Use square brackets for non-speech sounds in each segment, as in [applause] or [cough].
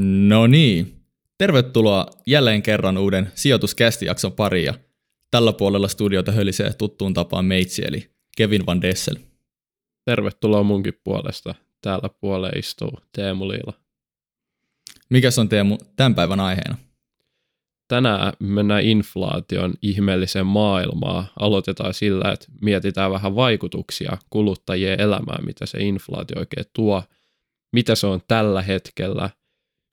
No niin, tervetuloa jälleen kerran uuden sijoituskästijakson pariin ja tällä puolella studiota hölisee tuttuun tapaan meitsi eli Kevin Van Dessel. Tervetuloa munkin puolesta. Täällä puolella istuu Teemu Liila. Mikäs on Teemu tämän päivän aiheena? Tänään mennään inflaation ihmeelliseen maailmaan. Aloitetaan sillä, että mietitään vähän vaikutuksia kuluttajien elämään, mitä se inflaatio oikein tuo, mitä se on tällä hetkellä,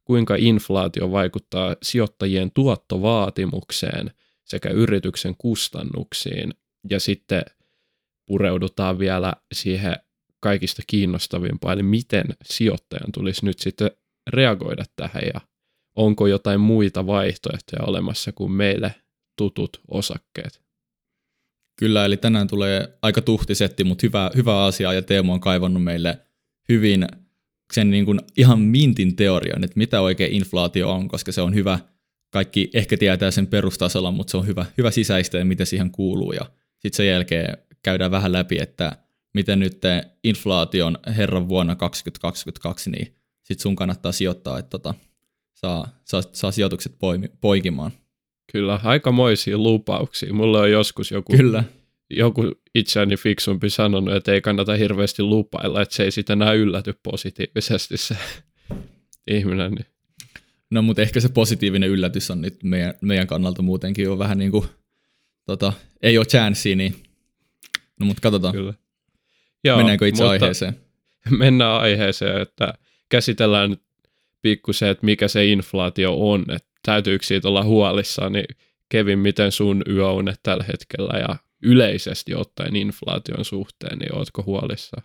kuinka inflaatio vaikuttaa sijoittajien tuottovaatimukseen sekä yrityksen kustannuksiin ja sitten pureudutaan vielä siihen kaikista kiinnostavimpaan, eli miten sijoittajan tulisi nyt sitten reagoida tähän ja onko jotain muita vaihtoehtoja olemassa kuin meille tutut osakkeet. Kyllä, eli tänään tulee aika tuhtisetti, mutta hyvä, hyvä asia ja Teemu on kaivannut meille hyvin sen niin kuin ihan mintin teorian, että mitä oikein inflaatio on, koska se on hyvä, kaikki ehkä tietää sen perustasolla, mutta se on hyvä, hyvä sisäistä ja mitä siihen kuuluu ja sitten sen jälkeen käydään vähän läpi, että miten nyt inflaation herran vuonna 2022, niin sitten sun kannattaa sijoittaa, että tota, saa, saa, saa sijoitukset poimi, poikimaan. Kyllä, aikamoisia lupauksia. Mulla on joskus joku, Kyllä. Joku itseäni fiksumpi sanonut, että ei kannata hirveästi lupailla, että se ei sitten enää ylläty positiivisesti se [laughs] ihminen. Niin. No mutta ehkä se positiivinen yllätys on nyt meidän, meidän kannalta muutenkin on vähän niin kuin, tota, ei ole chanssiä, niin no mutta katsotaan. Kyllä. Joo, Mennäänkö itse aiheeseen? [laughs] Mennään aiheeseen, että käsitellään nyt pikkusen, että mikä se inflaatio on, että täytyykö siitä olla huolissaan, niin Kevin, miten sun yöunet tällä hetkellä ja yleisesti ottaen inflaation suhteen, niin ootko huolissa?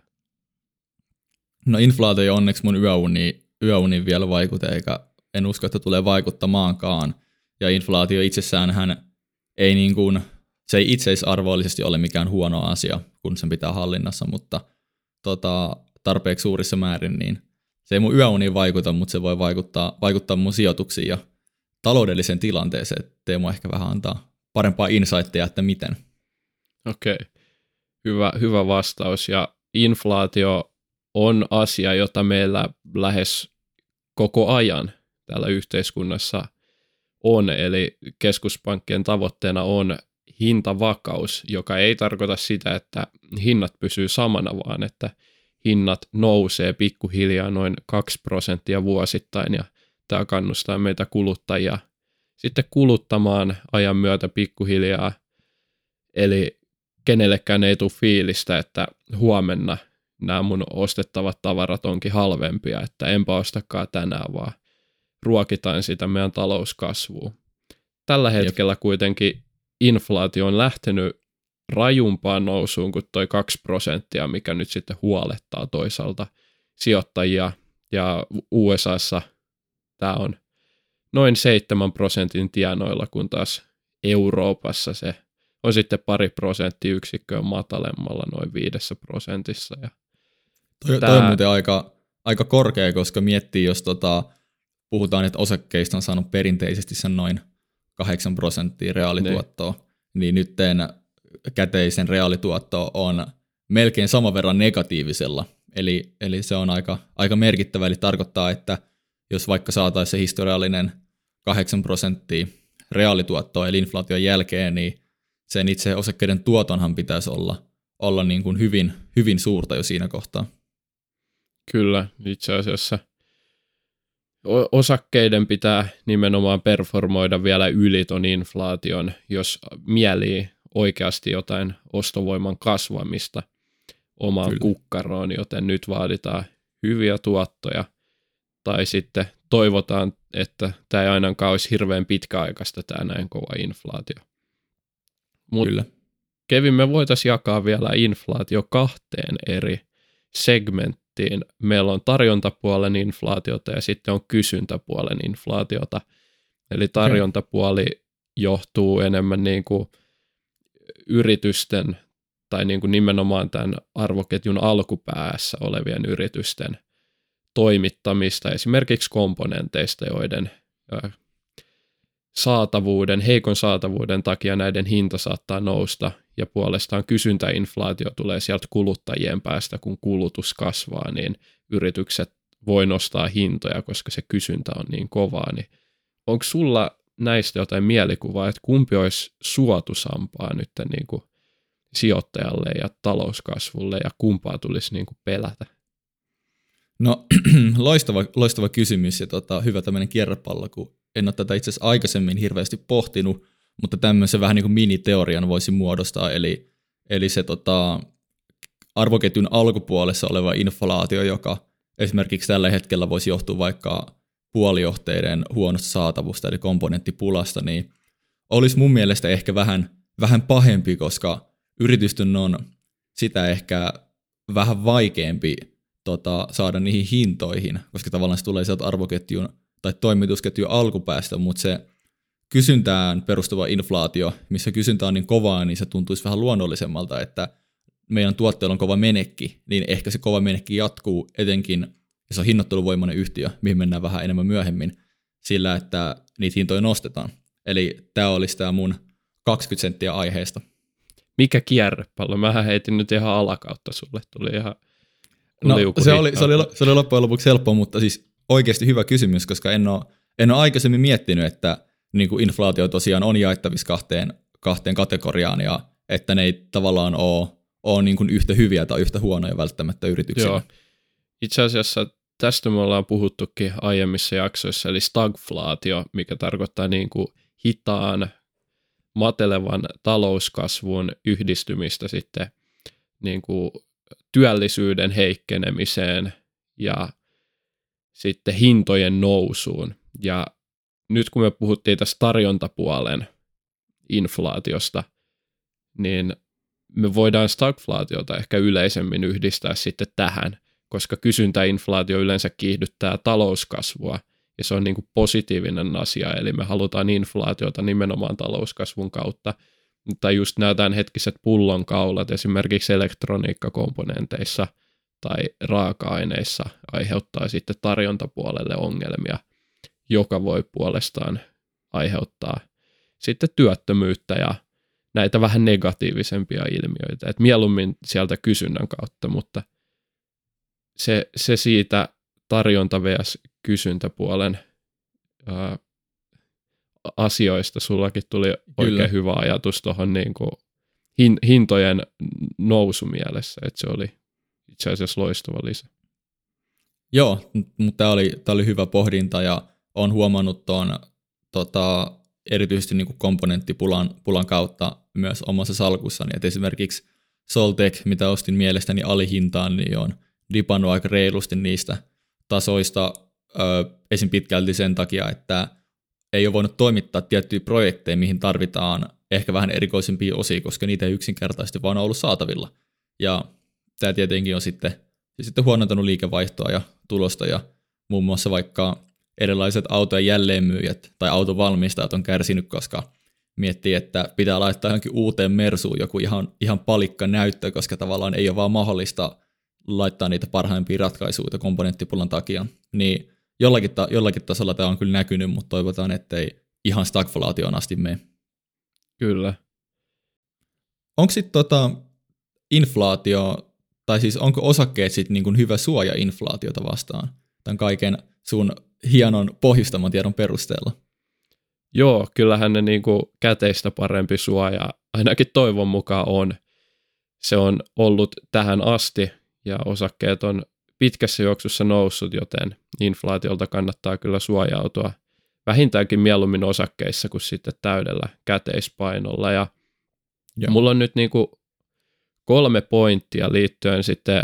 No inflaatio onneksi mun yöuni, yöuni vielä vaikuta, eikä en usko, että tulee vaikuttamaankaan. Ja inflaatio itsessään hän ei niin kuin, se ei itseisarvollisesti ole mikään huono asia, kun sen pitää hallinnassa, mutta tota, tarpeeksi suurissa määrin, niin se ei mun yöuniin vaikuta, mutta se voi vaikuttaa, vaikuttaa mun sijoituksiin ja taloudelliseen tilanteeseen. Teemu ehkä vähän antaa parempaa insightia, että miten. Okei, okay. hyvä, hyvä vastaus. Ja inflaatio on asia, jota meillä lähes koko ajan täällä yhteiskunnassa on, eli keskuspankkien tavoitteena on hintavakaus, joka ei tarkoita sitä, että hinnat pysyy samana, vaan että hinnat nousee pikkuhiljaa noin 2 prosenttia vuosittain ja tämä kannustaa meitä kuluttajia sitten kuluttamaan ajan myötä pikkuhiljaa. Eli kenellekään ei tule fiilistä, että huomenna nämä mun ostettavat tavarat onkin halvempia, että enpä ostakaan tänään, vaan ruokitaan sitä meidän talouskasvua. Tällä hetkellä kuitenkin inflaatio on lähtenyt rajumpaan nousuun kuin toi 2 prosenttia, mikä nyt sitten huolettaa toisaalta sijoittajia. Ja USAssa tämä on noin 7 prosentin tienoilla, kun taas Euroopassa se on sitten pari prosenttiyksikköä matalemmalla noin viidessä prosentissa. Ja toi, tämä... toi on muuten aika, aika korkea, koska miettii, jos tota, puhutaan, että osakkeista on saanut perinteisesti sen noin 8 prosenttia reaalituottoa, niin, niin nyt käteisen reaalituotto on melkein saman verran negatiivisella. Eli, eli se on aika, aika merkittävä, eli tarkoittaa, että jos vaikka saataisiin se historiallinen 8 prosenttia reaalituottoa eli inflaation jälkeen, niin sen itse osakkeiden tuotonhan pitäisi olla, olla niin kuin hyvin, hyvin suurta jo siinä kohtaa. Kyllä, itse asiassa osakkeiden pitää nimenomaan performoida vielä yli ton inflaation, jos mieli oikeasti jotain ostovoiman kasvamista omaan Kyllä. kukkaroon, joten nyt vaaditaan hyviä tuottoja. Tai sitten toivotaan, että tämä ei ainakaan olisi hirveän pitkäaikaista tämä näin kova inflaatio. Kyllä. Kevin, me voitaisiin jakaa vielä inflaatio kahteen eri segmenttiin. Meillä on tarjontapuolen inflaatiota ja sitten on kysyntäpuolen inflaatiota. Eli tarjontapuoli johtuu enemmän niin kuin yritysten tai niin kuin nimenomaan tämän arvoketjun alkupäässä olevien yritysten toimittamista esimerkiksi komponenteista, joiden saatavuuden, heikon saatavuuden takia näiden hinta saattaa nousta ja puolestaan kysyntäinflaatio tulee sieltä kuluttajien päästä, kun kulutus kasvaa, niin yritykset voi nostaa hintoja, koska se kysyntä on niin kovaa, niin onko sulla näistä jotain mielikuvaa, että kumpi olisi suotusampaa nyt niin kuin sijoittajalle ja talouskasvulle ja kumpaa tulisi niin kuin pelätä? No [clears throat] loistava, loistava kysymys ja tota, hyvä tämmöinen kierrepallo, kun en ole tätä itse asiassa aikaisemmin hirveästi pohtinut, mutta tämmöisen vähän niin kuin miniteorian voisi muodostaa, eli, eli se tota, arvoketjun alkupuolessa oleva inflaatio, joka esimerkiksi tällä hetkellä voisi johtua vaikka puolijohteiden huonosta saatavusta eli komponenttipulasta, niin olisi mun mielestä ehkä vähän, vähän pahempi, koska yritysten on sitä ehkä vähän vaikeampi tota, saada niihin hintoihin, koska tavallaan se tulee sieltä arvoketjun tai toimitusketjun alkupäästä, mutta se kysyntään perustuva inflaatio, missä kysyntä on niin kovaa, niin se tuntuisi vähän luonnollisemmalta, että meidän tuotteella on kova menekki, niin ehkä se kova menekki jatkuu etenkin, jos on hinnoitteluvoimainen yhtiö, mihin mennään vähän enemmän myöhemmin, sillä että niitä hintoja nostetaan. Eli tämä olisi tämä mun 20 senttiä aiheesta. Mikä kierrepallo? Mä heitin nyt ihan alakautta sulle, tuli ihan No, se oli, se, oli, se oli loppujen lopuksi helppo, mutta siis oikeasti hyvä kysymys, koska en ole, en ole aikaisemmin miettinyt, että niin kuin inflaatio tosiaan on jaettavissa kahteen, kahteen kategoriaan ja että ne ei tavallaan ole, ole niin kuin yhtä hyviä tai yhtä huonoja välttämättä yrityksiä. Joo. Itse asiassa tästä me ollaan puhuttukin aiemmissa jaksoissa, eli stagflaatio, mikä tarkoittaa niin kuin hitaan, matelevan talouskasvun yhdistymistä sitten niin kuin työllisyyden heikkenemiseen ja sitten hintojen nousuun. Ja nyt kun me puhuttiin tästä tarjontapuolen inflaatiosta, niin me voidaan stagflaatiota ehkä yleisemmin yhdistää sitten tähän, koska kysyntäinflaatio yleensä kiihdyttää talouskasvua, ja se on niin kuin positiivinen asia, eli me halutaan inflaatiota nimenomaan talouskasvun kautta, mutta just nämä tämänhetkiset pullonkaulat esimerkiksi elektroniikkakomponenteissa tai raaka-aineissa aiheuttaa sitten tarjontapuolelle ongelmia – joka voi puolestaan aiheuttaa sitten työttömyyttä ja näitä vähän negatiivisempia ilmiöitä. Et mieluummin sieltä kysynnän kautta, mutta se, se siitä tarjonta vs. kysyntäpuolen ää, asioista sullakin tuli Kyllä. oikein hyvä ajatus tuohon niin hin, hintojen nousu mielessä, että se oli itse asiassa loistava lisä. Joo, mutta tämä oli, tämä oli hyvä pohdinta ja on huomannut tuon tota, erityisesti niin komponenttipulan pulan kautta myös omassa salkussani, että esimerkiksi Soltek, mitä ostin mielestäni alihintaan, niin on dipannut aika reilusti niistä tasoista ö, esim. pitkälti sen takia, että ei ole voinut toimittaa tiettyjä projekteja, mihin tarvitaan ehkä vähän erikoisempia osia, koska niitä ei yksinkertaisesti vaan ollut saatavilla. Ja tämä tietenkin on sitten, sitten huonontanut liikevaihtoa ja tulosta ja muun muassa vaikka erilaiset autojen jälleenmyyjät tai autovalmistajat on kärsinyt, koska miettii, että pitää laittaa johonkin uuteen Mersuun joku ihan, ihan palikka näyttö, koska tavallaan ei ole vaan mahdollista laittaa niitä parhaimpia ratkaisuja komponenttipullan takia. Niin jollakin, ta- jollakin tasolla tämä on kyllä näkynyt, mutta toivotaan, ettei ihan stagflaatioon asti mene. Kyllä. Onko sitten tota inflaatio, tai siis onko osakkeet sitten niin hyvä suoja inflaatiota vastaan? Tämän kaiken sun hienon pohjustaman tiedon perusteella. Joo, kyllähän ne niin kuin käteistä parempi suoja ainakin toivon mukaan on. Se on ollut tähän asti ja osakkeet on pitkässä juoksussa noussut, joten inflaatiolta kannattaa kyllä suojautua vähintäänkin mieluummin osakkeissa kuin sitten täydellä käteispainolla. Ja Joo. mulla on nyt niin kuin kolme pointtia liittyen sitten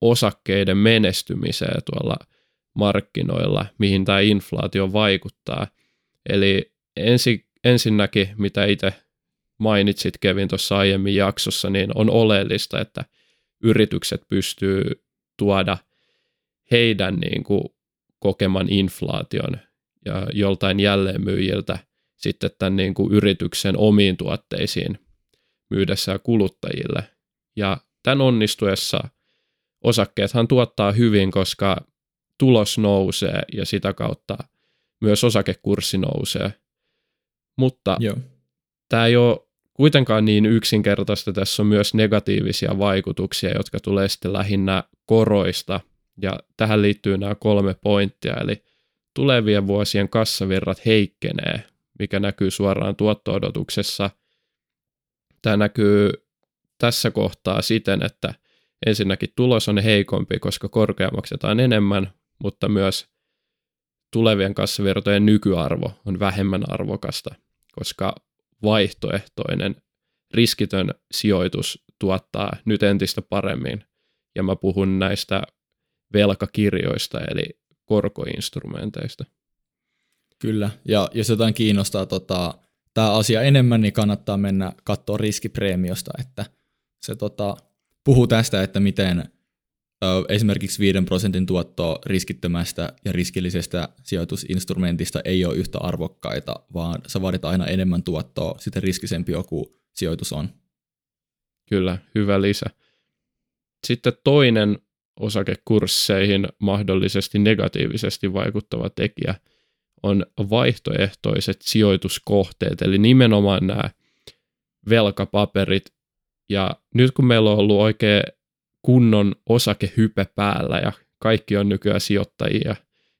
osakkeiden menestymiseen tuolla – markkinoilla, mihin tämä inflaatio vaikuttaa. Eli ensi, ensinnäkin, mitä itse mainitsit Kevin tuossa aiemmin jaksossa, niin on oleellista, että yritykset pystyy tuoda heidän niin kuin kokeman inflaation ja joltain jälleenmyyjiltä sitten tämän niin kuin yrityksen omiin tuotteisiin myydessä kuluttajille. Ja tämän onnistuessa osakkeethan tuottaa hyvin, koska tulos nousee ja sitä kautta myös osakekurssi nousee. Mutta Joo. tämä ei ole kuitenkaan niin yksinkertaista. Tässä on myös negatiivisia vaikutuksia, jotka tulee sitten lähinnä koroista Ja tähän liittyy nämä kolme pointtia, eli tulevien vuosien kassavirrat heikkenee, mikä näkyy suoraan tuotto-odotuksessa. Tämä näkyy tässä kohtaa siten, että ensinnäkin tulos on heikompi, koska korkea maksetaan enemmän, mutta myös tulevien kassavirtojen nykyarvo on vähemmän arvokasta, koska vaihtoehtoinen riskitön sijoitus tuottaa nyt entistä paremmin. Ja mä puhun näistä velkakirjoista, eli korkoinstrumenteista. Kyllä, ja jos jotain kiinnostaa tota, tämä asia enemmän, niin kannattaa mennä katsoa riskipreemiosta, että se tota, puhuu tästä, että miten ö, esimerkiksi 5 prosentin tuotto riskittömästä ja riskillisestä sijoitusinstrumentista ei ole yhtä arvokkaita, vaan sä vaadit aina enemmän tuottoa, sitä riskisempi joku sijoitus on. Kyllä, hyvä lisä. Sitten toinen osakekursseihin mahdollisesti negatiivisesti vaikuttava tekijä on vaihtoehtoiset sijoituskohteet, eli nimenomaan nämä velkapaperit. Ja nyt kun meillä on ollut oikein kunnon osakehype päällä ja kaikki on nykyään sijoittajia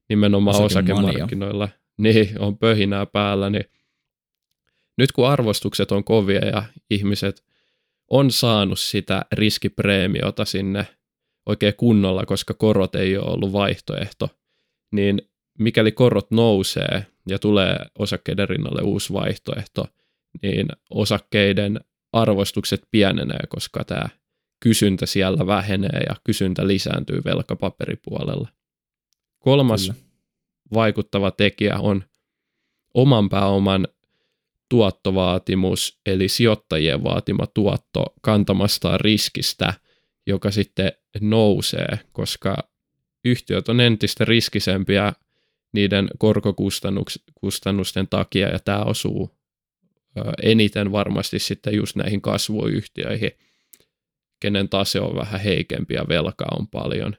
nimenomaan osakemarkkinoilla, niin on pöhinää päällä, niin nyt kun arvostukset on kovia ja ihmiset on saanut sitä riskipreemiota sinne oikein kunnolla, koska korot ei ole ollut vaihtoehto, niin mikäli korot nousee ja tulee osakkeiden rinnalle uusi vaihtoehto, niin osakkeiden arvostukset pienenee, koska tämä kysyntä siellä vähenee ja kysyntä lisääntyy velkapaperipuolella. Kolmas Kyllä. vaikuttava tekijä on oman pääoman tuottovaatimus, eli sijoittajien vaatima tuotto kantamastaan riskistä, joka sitten nousee, koska yhtiöt on entistä riskisempiä niiden korkokustannusten takia, ja tämä osuu eniten varmasti sitten just näihin kasvuyhtiöihin, kenen tase on vähän heikempi ja velkaa on paljon.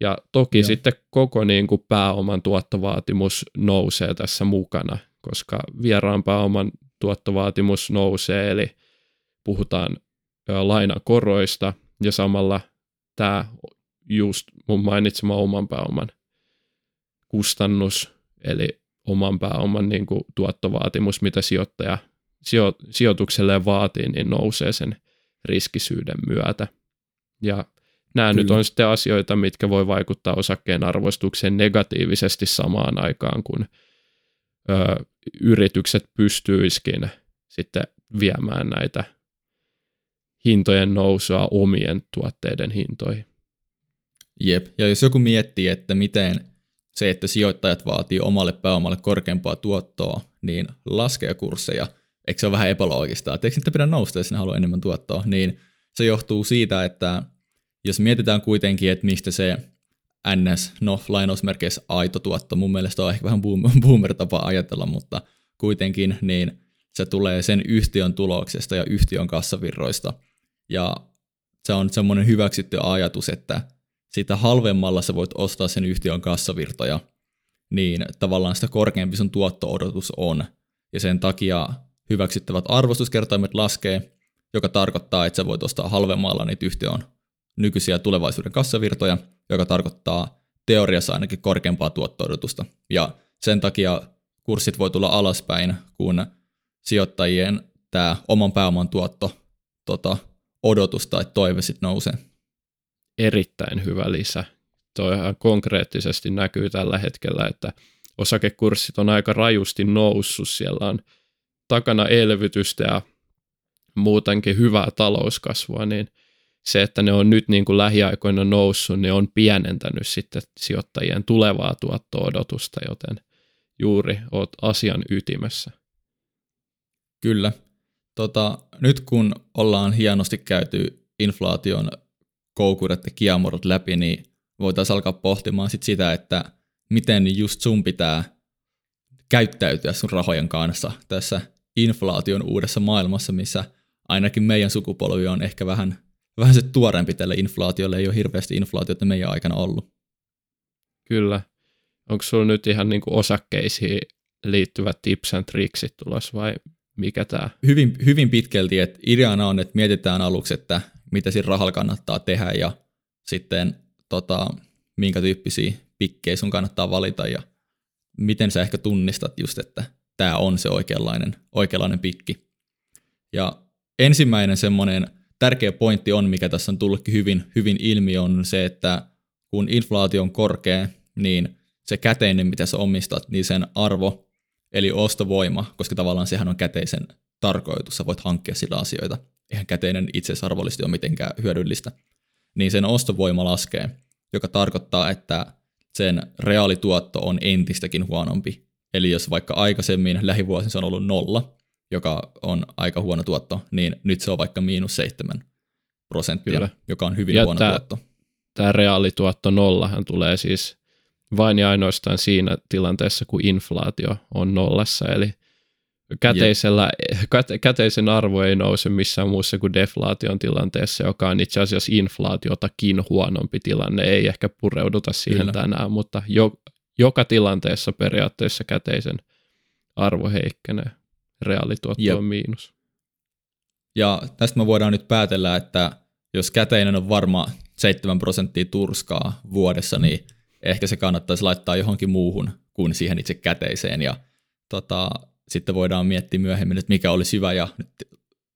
Ja toki Joo. sitten koko niin kuin pääoman tuottovaatimus nousee tässä mukana, koska vieraan pääoman tuottovaatimus nousee, eli puhutaan lainan koroista, ja samalla tämä just mun mainitsema oman pääoman kustannus, eli oman pääoman niin kuin tuottovaatimus, mitä sijoittaja sijo, sijoitukselle vaatii, niin nousee sen riskisyyden myötä. Ja nämä Kyllä. nyt on sitten asioita, mitkä voi vaikuttaa osakkeen arvostukseen negatiivisesti samaan aikaan, kun ö, yritykset pystyiskin sitten viemään näitä hintojen nousua omien tuotteiden hintoihin. Jep, ja jos joku miettii, että miten se, että sijoittajat vaatii omalle pääomalle korkeampaa tuottoa, niin laskee kursseja, eikö se ole vähän epäloogista, että eikö niitä pidä nousta, jos ne haluaa enemmän tuottoa, niin se johtuu siitä, että jos mietitään kuitenkin, että mistä se NS, no lainausmerkeissä aito tuotto, mun mielestä on ehkä vähän boomer-tapa [laughs] ajatella, mutta kuitenkin, niin se tulee sen yhtiön tuloksesta ja yhtiön kassavirroista. Ja se on semmoinen hyväksytty ajatus, että sitä halvemmalla sä voit ostaa sen yhtiön kassavirtoja, niin tavallaan sitä korkeampi sun tuotto-odotus on. Ja sen takia hyväksyttävät arvostuskertoimet laskee, joka tarkoittaa, että sä voit ostaa halvemmalla niitä yhtiön nykyisiä tulevaisuuden kassavirtoja, joka tarkoittaa teoriassa ainakin korkeampaa tuotto-odotusta. Ja sen takia kurssit voi tulla alaspäin, kun sijoittajien tämä oman pääoman tuotto tota, odotus tai toive sitten nousee. Erittäin hyvä lisä. Toihan konkreettisesti näkyy tällä hetkellä, että osakekurssit on aika rajusti noussut. Siellä on takana elvytystä ja muutenkin hyvää talouskasvua, niin se, että ne on nyt niin kuin lähiaikoina noussut, niin on pienentänyt sitten sijoittajien tulevaa tuotto-odotusta, joten juuri oot asian ytimessä. Kyllä. Tota, nyt kun ollaan hienosti käyty inflaation koukuret ja kiamurot läpi, niin voitaisiin alkaa pohtimaan sit sitä, että miten just sun pitää käyttäytyä sun rahojen kanssa tässä inflaation uudessa maailmassa, missä ainakin meidän sukupolvi on ehkä vähän, vähän se tuorempi tälle inflaatiolle, ei ole hirveästi inflaatiota meidän aikana ollut. Kyllä. Onko sulla nyt ihan niin kuin osakkeisiin liittyvät tips and tricksit tulossa vai mikä tämä? Hyvin, hyvin pitkälti, että ideana on, että mietitään aluksi, että mitä siinä rahalla kannattaa tehdä ja sitten tota, minkä tyyppisiä pikkejä sun kannattaa valita ja miten sä ehkä tunnistat just, että tämä on se oikeanlainen, oikeanlainen pikki. Ja ensimmäinen semmoinen tärkeä pointti on, mikä tässä on tullutkin hyvin, hyvin ilmi, on se, että kun inflaatio on korkea, niin se käteinen, mitä sä omistat, niin sen arvo, eli ostovoima, koska tavallaan sehän on käteisen tarkoitus, sä voit hankkia sillä asioita. Eihän käteinen itseisarvollisesti ole mitenkään hyödyllistä. Niin sen ostovoima laskee, joka tarkoittaa, että sen reaalituotto on entistäkin huonompi. Eli jos vaikka aikaisemmin lähivuosina se on ollut nolla, joka on aika huono tuotto, niin nyt se on vaikka miinus seitsemän prosenttia, Kyllä. joka on hyvin ja huono tämä, tuotto. Tämä reaalituotto nollahan tulee siis vain ja ainoastaan siinä tilanteessa, kun inflaatio on nollassa, eli käteisellä, käte, käteisen arvo ei nouse missään muussa kuin deflaation tilanteessa, joka on itse asiassa inflaatiotakin huonompi tilanne. Ei ehkä pureuduta siihen Kyllä. tänään, mutta jo, joka tilanteessa periaatteessa käteisen arvo heikkenee. Reaalituotto Jep. on miinus. Ja tästä me voidaan nyt päätellä, että jos käteinen on varma 7 prosenttia turskaa vuodessa, niin ehkä se kannattaisi laittaa johonkin muuhun kuin siihen itse käteiseen. Ja tota, sitten voidaan miettiä myöhemmin, että mikä olisi hyvä, ja nyt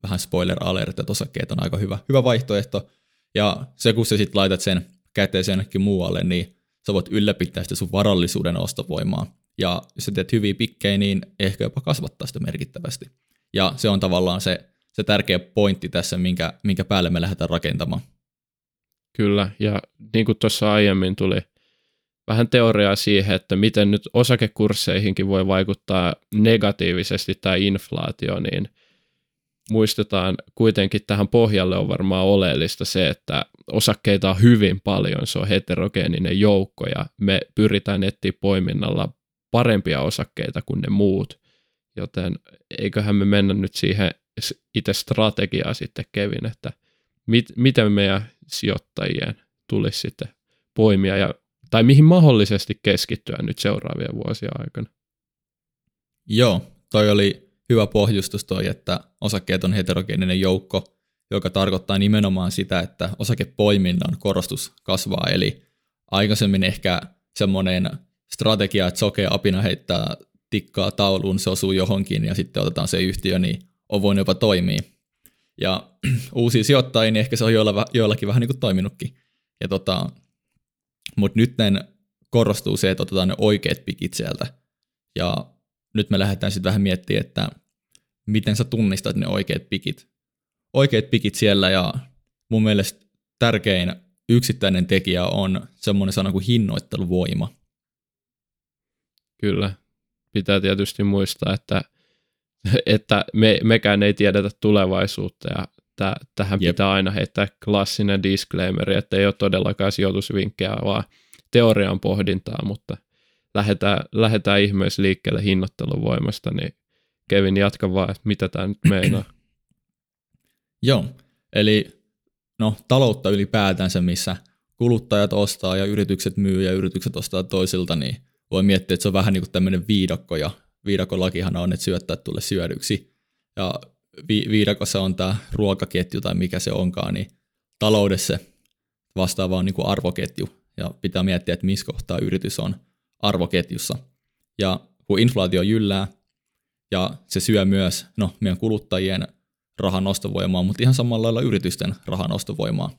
vähän spoiler alert, että osakkeet on aika hyvä, hyvä vaihtoehto. Ja se, kun sä sitten laitat sen käteiseen jonnekin muualle, niin sä voit ylläpitää sitä sun varallisuuden ostovoimaa. Ja jos sä teet hyviä pikkejä, niin ehkä jopa kasvattaa sitä merkittävästi. Ja se on tavallaan se, se tärkeä pointti tässä, minkä, minkä päälle me lähdetään rakentamaan. Kyllä, ja niin kuin tuossa aiemmin tuli vähän teoriaa siihen, että miten nyt osakekursseihinkin voi vaikuttaa negatiivisesti tämä inflaatio, niin muistetaan kuitenkin tähän pohjalle on varmaan oleellista se, että osakkeita on hyvin paljon, se on heterogeeninen joukko ja me pyritään etsiä poiminnalla parempia osakkeita kuin ne muut, joten eiköhän me mennä nyt siihen itse strategiaa sitten Kevin, että mit, miten meidän sijoittajien tulisi sitten poimia ja tai mihin mahdollisesti keskittyä nyt seuraavien vuosien aikana. Joo, toi oli hyvä pohjustus toi, että osakkeet on heterogeeninen joukko, joka tarkoittaa nimenomaan sitä, että osakepoiminnan korostus kasvaa, eli aikaisemmin ehkä semmoinen strategia, että sokea apina heittää tikkaa tauluun, se osuu johonkin ja sitten otetaan se yhtiö, niin on voinut jopa toimia. Ja [clears throat] uusia sijoittajia, niin ehkä se on joillakin vähän niin kuin toiminutkin. Ja tota, mutta nyt korostuu se, että otetaan ne oikeat pikit sieltä. Ja nyt me lähdetään sitten vähän miettimään, että miten sä tunnistat ne oikeat pikit. Oikeat pikit siellä ja mun mielestä tärkein yksittäinen tekijä on semmoinen sana kuin hinnoitteluvoima. Kyllä. Pitää tietysti muistaa, että, että me, mekään ei tiedetä tulevaisuutta ja että tähän Jep. pitää aina heittää klassinen disclaimer, että ei ole todellakaan sijoitusvinkkejä, vaan teorian pohdintaa, mutta lähdetään, lähdetään ihmeessä liikkeelle hinnoittelun voimasta, niin Kevin, jatka vaan, että mitä tämä nyt meinaa. Joo, eli no, taloutta ylipäätänsä, missä kuluttajat ostaa ja yritykset myy ja yritykset ostaa toisilta, niin voi miettiä, että se on vähän niin kuin tämmöinen viidakko, ja viidakon lakihan on, että syöttää tulee syödyksi. Ja vi- viidakossa on tämä ruokaketju tai mikä se onkaan, niin taloudessa vastaava on niin kuin arvoketju ja pitää miettiä, että missä kohtaa yritys on arvoketjussa. Ja kun inflaatio jyllää ja se syö myös no, meidän kuluttajien rahan ostovoimaa, mutta ihan samalla lailla yritysten rahan ostovoimaa,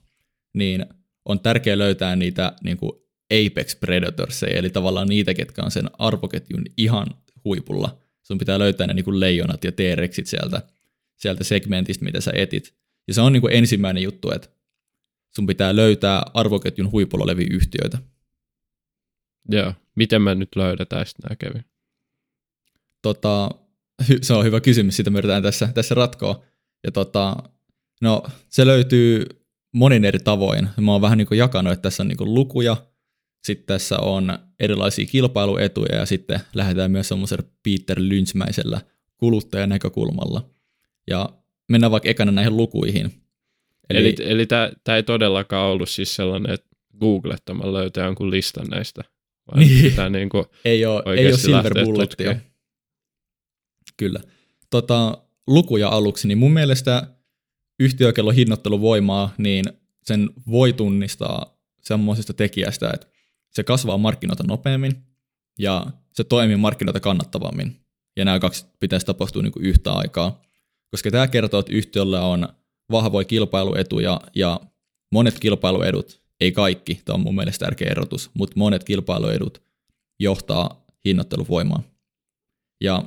niin on tärkeää löytää niitä niin kuin apex predators, eli tavallaan niitä, ketkä on sen arvoketjun ihan huipulla. Sun pitää löytää ne niin kuin leijonat ja T-rexit sieltä sieltä segmentistä, mitä sä etit. Ja se on niin kuin ensimmäinen juttu, että sun pitää löytää arvoketjun huipulla oleviä yhtiöitä. Joo. Miten me nyt löydetään sitten nämä Kevin? Tota, se on hyvä kysymys, sitä me yritetään tässä, tässä ratkoa. Ja tota, no, se löytyy monin eri tavoin. Mä oon vähän niin kuin jakanut, että tässä on niin kuin lukuja, sitten tässä on erilaisia kilpailuetuja ja sitten lähdetään myös semmoisella Peter Lynchmäisellä kuluttajan näkökulmalla. Ja mennään vaikka ekana näihin lukuihin. Eli, eli, eli tämä ei todellakaan ollut siis sellainen, että googlettamalla löytää jonkun listan näistä. Vaan niin. niin kuin ei ole, ei ole silver bullettia. Kyllä. Tota, lukuja aluksi, niin mun mielestä yhtiökello hinnoitteluvoimaa, niin sen voi tunnistaa semmoisesta tekijästä, että se kasvaa markkinoita nopeammin ja se toimii markkinoita kannattavammin. Ja nämä kaksi pitäisi tapahtua niin kuin yhtä aikaa, koska tämä kertoo, että yhtiöllä on vahvoja kilpailuetuja ja monet kilpailuedut, ei kaikki, tämä on mun mielestä tärkeä erotus, mutta monet kilpailuedut johtaa hinnoitteluvoimaan. Ja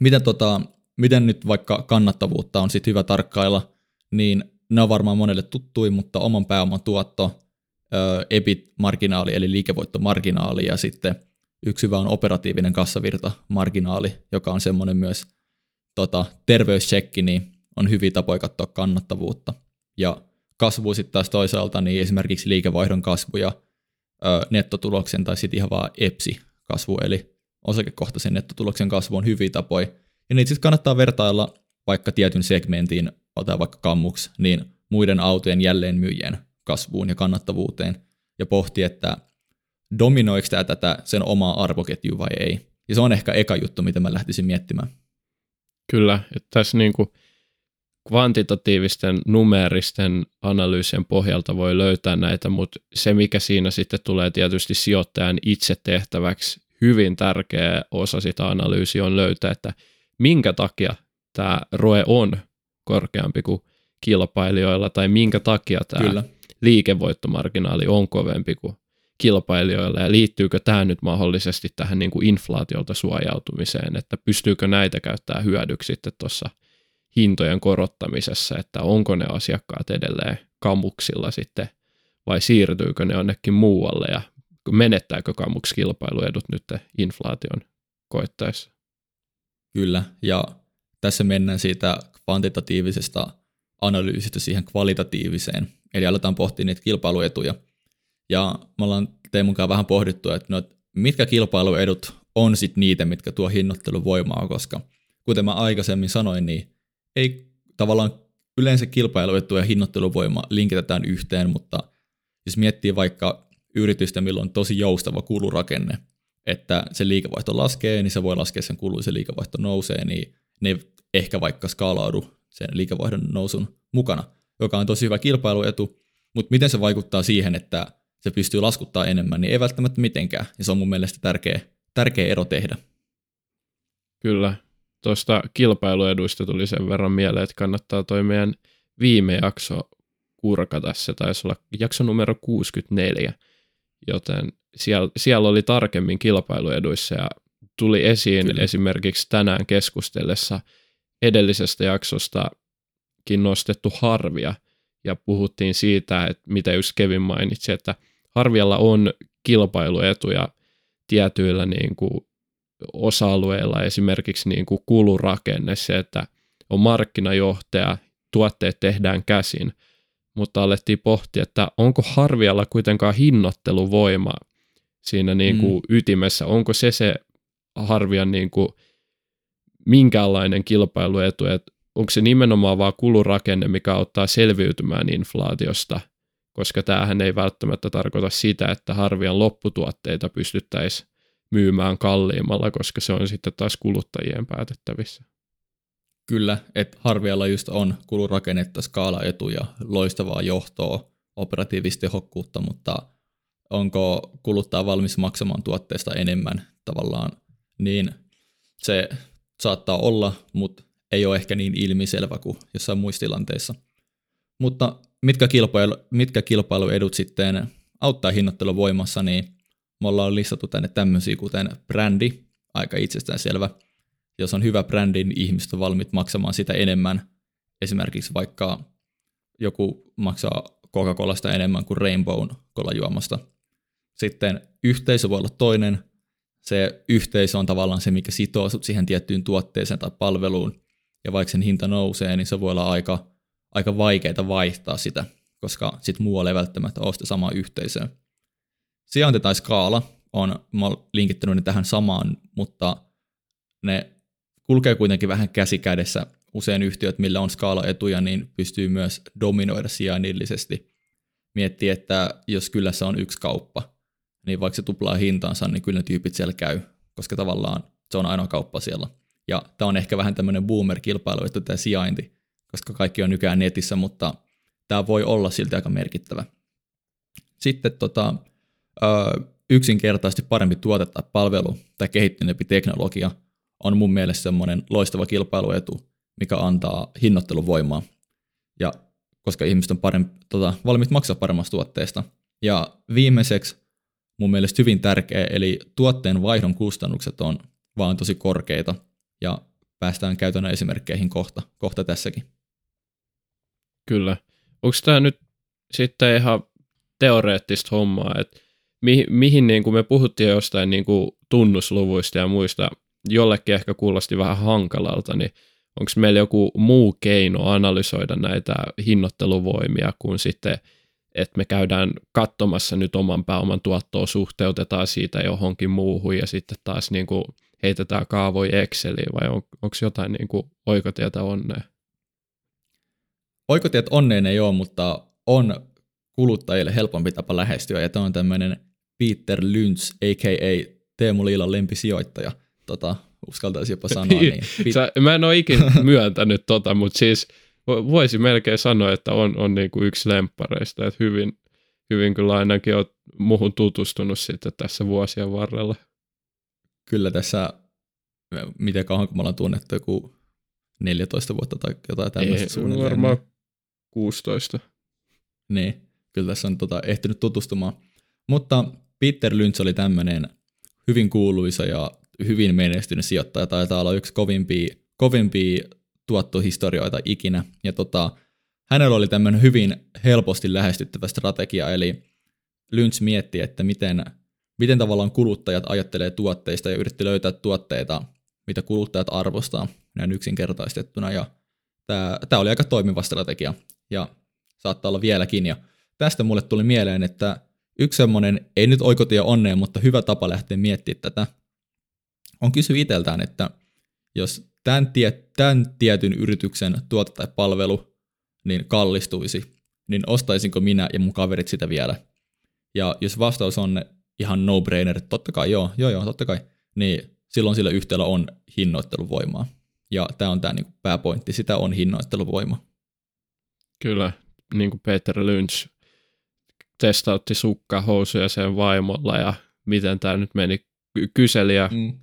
miten, tota, miten nyt vaikka kannattavuutta on sitten hyvä tarkkailla, niin ne on varmaan monelle tuttui, mutta oman pääoman tuotto, EBIT-marginaali eli liikevoittomarginaali ja sitten yksi hyvä on operatiivinen kassavirta-marginaali, joka on semmoinen myös tota, terveyscheckki, niin on hyviä tapoja katsoa kannattavuutta. Ja kasvu sitten taas toisaalta, niin esimerkiksi liikevaihdon kasvu ja ö, nettotuloksen tai sitten ihan vaan EPSI-kasvu, eli osakekohtaisen nettotuloksen kasvu on hyviä tapoja. Ja niitä sitten kannattaa vertailla vaikka tietyn segmentin, tai vaikka kammuks, niin muiden autojen jälleenmyyjien kasvuun ja kannattavuuteen, ja pohtia, että dominoiko tämä tätä sen omaa arvoketjua vai ei. Ja se on ehkä eka juttu, mitä mä lähtisin miettimään. Kyllä, että tässä niin kuin kvantitatiivisten numeeristen analyysien pohjalta voi löytää näitä, mutta se mikä siinä sitten tulee tietysti sijoittajan itse tehtäväksi, hyvin tärkeä osa sitä analyysiä on löytää, että minkä takia tämä ROE on korkeampi kuin kilpailijoilla tai minkä takia tämä Kyllä. liikevoittomarginaali on kovempi kuin kilpailijoilla ja liittyykö tämä nyt mahdollisesti tähän niin kuin inflaatiolta suojautumiseen, että pystyykö näitä käyttää hyödyksi sitten tuossa hintojen korottamisessa, että onko ne asiakkaat edelleen kamuksilla sitten vai siirtyykö ne jonnekin muualle ja menettääkö kamuks kilpailuedut nyt inflaation koittaessa? Kyllä, ja tässä mennään siitä kvantitatiivisesta analyysistä siihen kvalitatiiviseen, eli aletaan pohtia niitä kilpailuetuja. Ja me ollaan mukaan vähän pohdittu, että no, mitkä kilpailuedut on sitten niitä, mitkä tuo hinnoitteluvoimaa, koska kuten mä aikaisemmin sanoin, niin ei tavallaan yleensä kilpailuetu ja hinnoitteluvoima linkitetään yhteen, mutta jos miettii vaikka yritystä, millä on tosi joustava kulurakenne, että se liikevaihto laskee, niin se voi laskea sen kulu, se liikevaihto nousee, niin ne ehkä vaikka skaalaudu sen liikevaihdon nousun mukana, joka on tosi hyvä kilpailuetu, mutta miten se vaikuttaa siihen, että se pystyy laskuttaa enemmän, niin ei välttämättä mitenkään, ja se on mun mielestä tärkeä, tärkeä ero tehdä. Kyllä, tuosta kilpailueduista tuli sen verran mieleen, että kannattaa toi meidän viime jakso kurkata, se taisi olla jakso numero 64, joten siellä, siellä oli tarkemmin kilpailueduissa ja tuli esiin Kyllä. esimerkiksi tänään keskustellessa edellisestä jaksostakin nostettu harvia ja puhuttiin siitä, että mitä just Kevin mainitsi, että harvialla on kilpailuetuja tietyillä niin kuin osa-alueilla, esimerkiksi niin kuin kulurakenne, se, että on markkinajohtaja, tuotteet tehdään käsin, mutta alettiin pohtia, että onko Harvialla kuitenkaan hinnoitteluvoima siinä niin kuin mm. ytimessä, onko se se Harvian niin kuin minkäänlainen kilpailuetu, että onko se nimenomaan vaan kulurakenne, mikä auttaa selviytymään inflaatiosta, koska tämähän ei välttämättä tarkoita sitä, että Harvian lopputuotteita pystyttäisiin myymään kalliimmalla, koska se on sitten taas kuluttajien päätettävissä. Kyllä, että Harvialla just on kulurakennetta, skaalaetuja, loistavaa johtoa, operatiivista tehokkuutta, mutta onko kuluttaa valmis maksamaan tuotteesta enemmän tavallaan, niin se saattaa olla, mutta ei ole ehkä niin ilmiselvä kuin jossain muissa tilanteissa. Mutta mitkä, kilpailu, mitkä kilpailuedut sitten auttaa hinnoitteluvoimassa, niin me ollaan listattu tänne tämmöisiä kuten brändi, aika itsestäänselvä. Jos on hyvä brändi, niin ihmiset on valmiit maksamaan sitä enemmän. Esimerkiksi vaikka joku maksaa Coca-Colasta enemmän kuin Rainbown kolajuomasta. Sitten yhteisö voi olla toinen. Se yhteisö on tavallaan se, mikä sitoo sut siihen tiettyyn tuotteeseen tai palveluun. Ja vaikka sen hinta nousee, niin se voi olla aika, aika vaikeaa vaihtaa sitä, koska sitten muualle ei välttämättä ole sitä samaa yhteisöä. Sijainti tai skaala on, mä oon linkittänyt ne tähän samaan, mutta ne kulkee kuitenkin vähän käsi kädessä. Usein yhtiöt, millä on skaalaetuja, niin pystyy myös dominoida sijainnillisesti. Miettii, että jos kyllässä on yksi kauppa, niin vaikka se tuplaa hintaansa, niin kyllä ne tyypit siellä käy, koska tavallaan se on ainoa kauppa siellä. Ja tämä on ehkä vähän tämmöinen boomer-kilpailu, että tämä sijainti, koska kaikki on nykyään netissä, mutta tämä voi olla silti aika merkittävä. Sitten tota, yksinkertaisesti parempi tuote tai palvelu tai kehittyneempi teknologia on mun mielestä semmoinen loistava kilpailuetu, mikä antaa hinnoittelun voimaa. Ja koska ihmiset on parempi, tota, valmiit maksaa paremmasta tuotteesta. Ja viimeiseksi mun mielestä hyvin tärkeä, eli tuotteen vaihdon kustannukset on vaan tosi korkeita, ja päästään käytännön esimerkkeihin kohta, kohta tässäkin. Kyllä. Onko tämä nyt sitten ihan teoreettista hommaa, että mihin, mihin niin kuin me puhuttiin jostain niin kuin tunnusluvuista ja muista, jollekin ehkä kuulosti vähän hankalalta, niin onko meillä joku muu keino analysoida näitä hinnoitteluvoimia kuin sitten, että me käydään katsomassa nyt oman pääoman tuottoa, suhteutetaan siitä johonkin muuhun ja sitten taas niin kuin heitetään kaavoja Exceliin vai on, onko jotain niin kuin oikotietä onneen? Oikotiet onneen ei ole, mutta on kuluttajille helpompi tapa lähestyä ja tämä on tämmöinen Peter Lynch, a.k.a. Teemu Liilan lempisijoittaja. Tota, uskaltaisi jopa [laughs] sanoa niin. Pit- Sä, mä en ole ikinä [laughs] myöntänyt tota, mutta siis voisi melkein sanoa, että on, on niin kuin yksi lemppareista, että hyvin, hyvin kyllä ainakin olet muuhun tutustunut sitten tässä vuosien varrella. Kyllä tässä, miten kauan kun me ollaan tunnettu, joku 14 vuotta tai jotain tämmöistä Ei, suunnilleen. varmaan 16. Niin, kyllä tässä on tota, ehtinyt tutustumaan. Mutta Peter Lynch oli tämmöinen hyvin kuuluisa ja hyvin menestynyt sijoittaja, taitaa olla yksi kovimpia, kovimpia tuottohistorioita ikinä. Ja tota, hänellä oli tämmöinen hyvin helposti lähestyttävä strategia, eli Lynch mietti, että miten, miten tavallaan kuluttajat ajattelee tuotteista ja yritti löytää tuotteita, mitä kuluttajat arvostaa, näin yksinkertaistettuna. Ja tämä, tämä oli aika toimiva strategia ja saattaa olla vieläkin. Ja tästä mulle tuli mieleen, että yksi semmoinen, ei nyt oikotie onneen, mutta hyvä tapa lähteä miettimään tätä, on kysyä itseltään, että jos tämän, tie, tämän tietyn yrityksen tuote tai palvelu niin kallistuisi, niin ostaisinko minä ja mun kaverit sitä vielä? Ja jos vastaus on ihan no-brainer, totta kai joo, joo joo, totta kai, niin silloin sillä yhtälö on hinnoitteluvoimaa. Ja tämä on tämä niin pääpointti, sitä on hinnoitteluvoima. Kyllä, niin kuin Peter Lynch testautti sukkahousuja sen vaimolla ja miten tämä nyt meni, kyseli ja mm.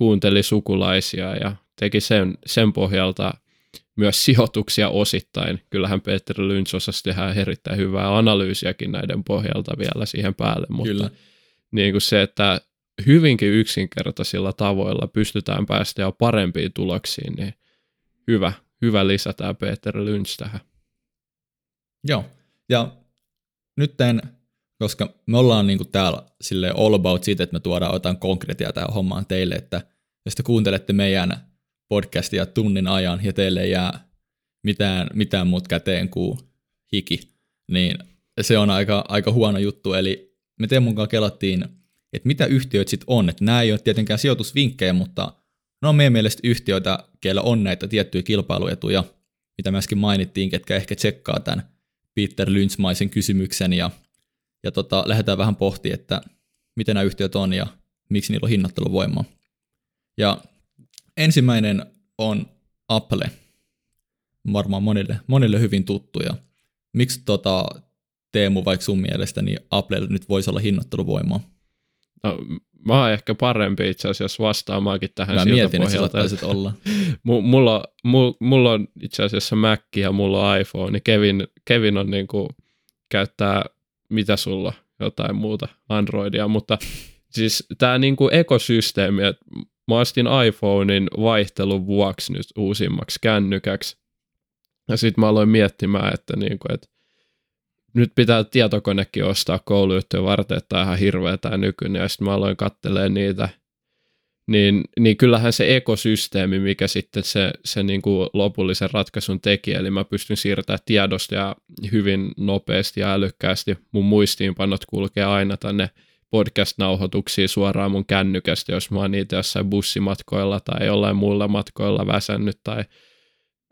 Kuunteli sukulaisia ja teki sen, sen pohjalta myös sijoituksia osittain. Kyllähän Peter Lynch osasi tehdä erittäin hyvää analyysiäkin näiden pohjalta vielä siihen päälle, mutta Kyllä. Niin kuin se, että hyvinkin yksinkertaisilla tavoilla pystytään päästä jo parempiin tuloksiin, niin hyvä, hyvä lisätään Peter Lynch tähän. Joo, ja nytten, koska me ollaan niin kuin täällä sille all about siitä, että me tuodaan jotain konkreettia tähän hommaan teille, että jos te kuuntelette meidän podcastia tunnin ajan ja teille ei jää mitään, mitään muut käteen kuin hiki, niin se on aika, aika huono juttu. Eli me Teemun mukaan kelattiin, että mitä yhtiöt sitten on. Että nämä ei ole tietenkään sijoitusvinkkejä, mutta ne on meidän mielestä yhtiöitä, keillä on näitä tiettyjä kilpailuetuja, mitä myöskin mainittiin, ketkä ehkä tsekkaa tämän Peter Lynchmaisen kysymyksen ja, ja tota, lähdetään vähän pohtimaan, että miten nämä yhtiöt on ja miksi niillä on hinnoitteluvoimaa. Ja ensimmäinen on Apple, varmaan monille, monille hyvin tuttu ja miksi tota, Teemu vaikka sun mielestä, niin Apple nyt voisi olla hinnoitteluvoimaa? No, mä oon ehkä parempi itse asiassa vastaamaankin tähän Mä mietin, pohjalta. että olla. [laughs] mulla, mulla, mulla on itse asiassa Mac ja mulla on iPhone, niin Kevin, Kevin on niin kuin, käyttää, mitä sulla, jotain muuta, Androidia, mutta siis tämä niin kuin ekosysteemi, että mä ostin iPhonein vaihtelun vuoksi nyt uusimmaksi kännykäksi, ja sitten mä aloin miettimään, että, niin kuin, että nyt pitää tietokonekin ostaa kouluyhtiön varten, että tämä on ihan hirveä tämä nykyinen, ja sitten mä aloin kattelee niitä, niin, niin kyllähän se ekosysteemi, mikä sitten se, se niin kuin lopullisen ratkaisun teki, eli mä pystyn siirtämään tiedosta ja hyvin nopeasti ja älykkäästi, mun muistiinpanot kulkee aina tänne podcast-nauhoituksiin suoraan mun kännykästä, jos mä oon niitä jossain bussimatkoilla tai jollain muilla matkoilla väsännyt tai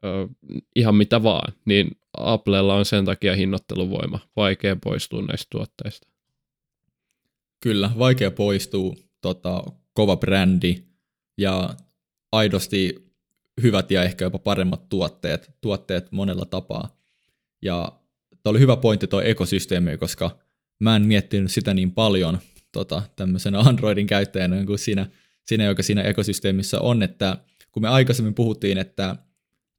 ö, ihan mitä vaan, niin Applella on sen takia hinnoitteluvoima. Vaikea poistua näistä tuotteista. Kyllä, vaikea poistuu. Tota, kova brändi ja aidosti hyvät ja ehkä jopa paremmat tuotteet, tuotteet monella tapaa. Ja tämä oli hyvä pointti tuo ekosysteemi, koska mä en miettinyt sitä niin paljon tota, tämmöisenä Androidin käyttäjänä kuin siinä, siinä, joka siinä ekosysteemissä on, että kun me aikaisemmin puhuttiin, että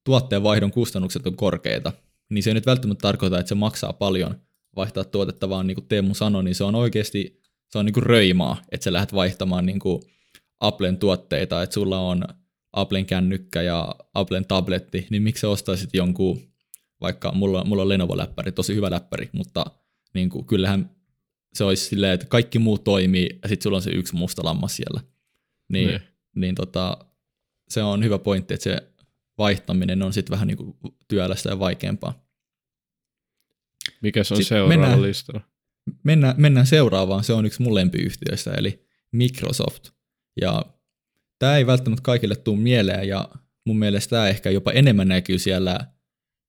tuotteen vaihdon kustannukset on korkeita, niin se ei nyt välttämättä tarkoita, että se maksaa paljon vaihtaa tuotetta, vaan niin kuin Teemu sanoi, niin se on oikeasti se on niin kuin röimaa, että sä lähdet vaihtamaan niin kuin Applen tuotteita, että sulla on Applen kännykkä ja Applen tabletti, niin miksi sä ostaisit jonkun, vaikka mulla, mulla on Lenovo-läppäri, tosi hyvä läppäri, mutta niin kuin, kyllähän se olisi silleen, että kaikki muu toimii ja sitten sulla on se yksi musta lammas siellä. Niin, ne. niin tota, se on hyvä pointti, että se vaihtaminen on sitten vähän niin kuin työlästä ja vaikeampaa. Mikä se on seuraava listalla? Mennään, mennään seuraavaan, se on yksi mun lempiyhtiöistä, eli Microsoft. Ja tämä ei välttämättä kaikille tule mieleen, ja mun mielestä tämä ehkä jopa enemmän näkyy siellä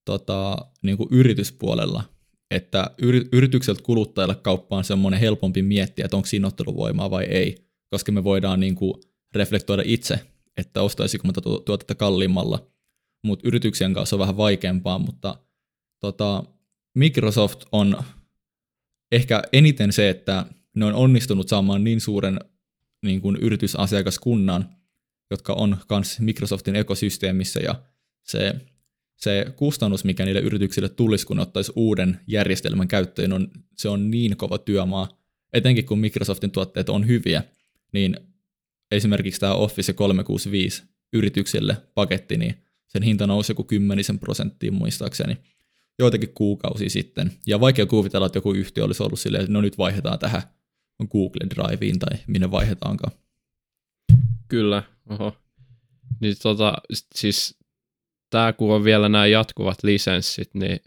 tota, niin kuin yrityspuolella, että yritykseltä kuluttajalle kauppa on semmoinen helpompi miettiä, että onko siinä otteluvoimaa vai ei, koska me voidaan niin kuin reflektoida itse, että ostaisiko mä tuotetta kalliimmalla, mutta yrityksien kanssa on vähän vaikeampaa, mutta tota, Microsoft on ehkä eniten se, että ne on onnistunut saamaan niin suuren niin kuin yritysasiakaskunnan, jotka on myös Microsoftin ekosysteemissä ja se, se kustannus, mikä niille yrityksille tulisi, kun ottaisi uuden järjestelmän käyttöön, on, se on niin kova työmaa, etenkin kun Microsoftin tuotteet on hyviä, niin esimerkiksi tämä Office 365 yrityksille paketti, niin sen hinta nousi joku kymmenisen prosenttia muistaakseni joitakin kuukausia sitten. Ja vaikea kuvitella, että joku yhtiö olisi ollut silleen, että no nyt vaihdetaan tähän Google Driveen tai minne vaihdetaankaan. Kyllä, oho. Niin tota, siis tämä kun on vielä nämä jatkuvat lisenssit, niin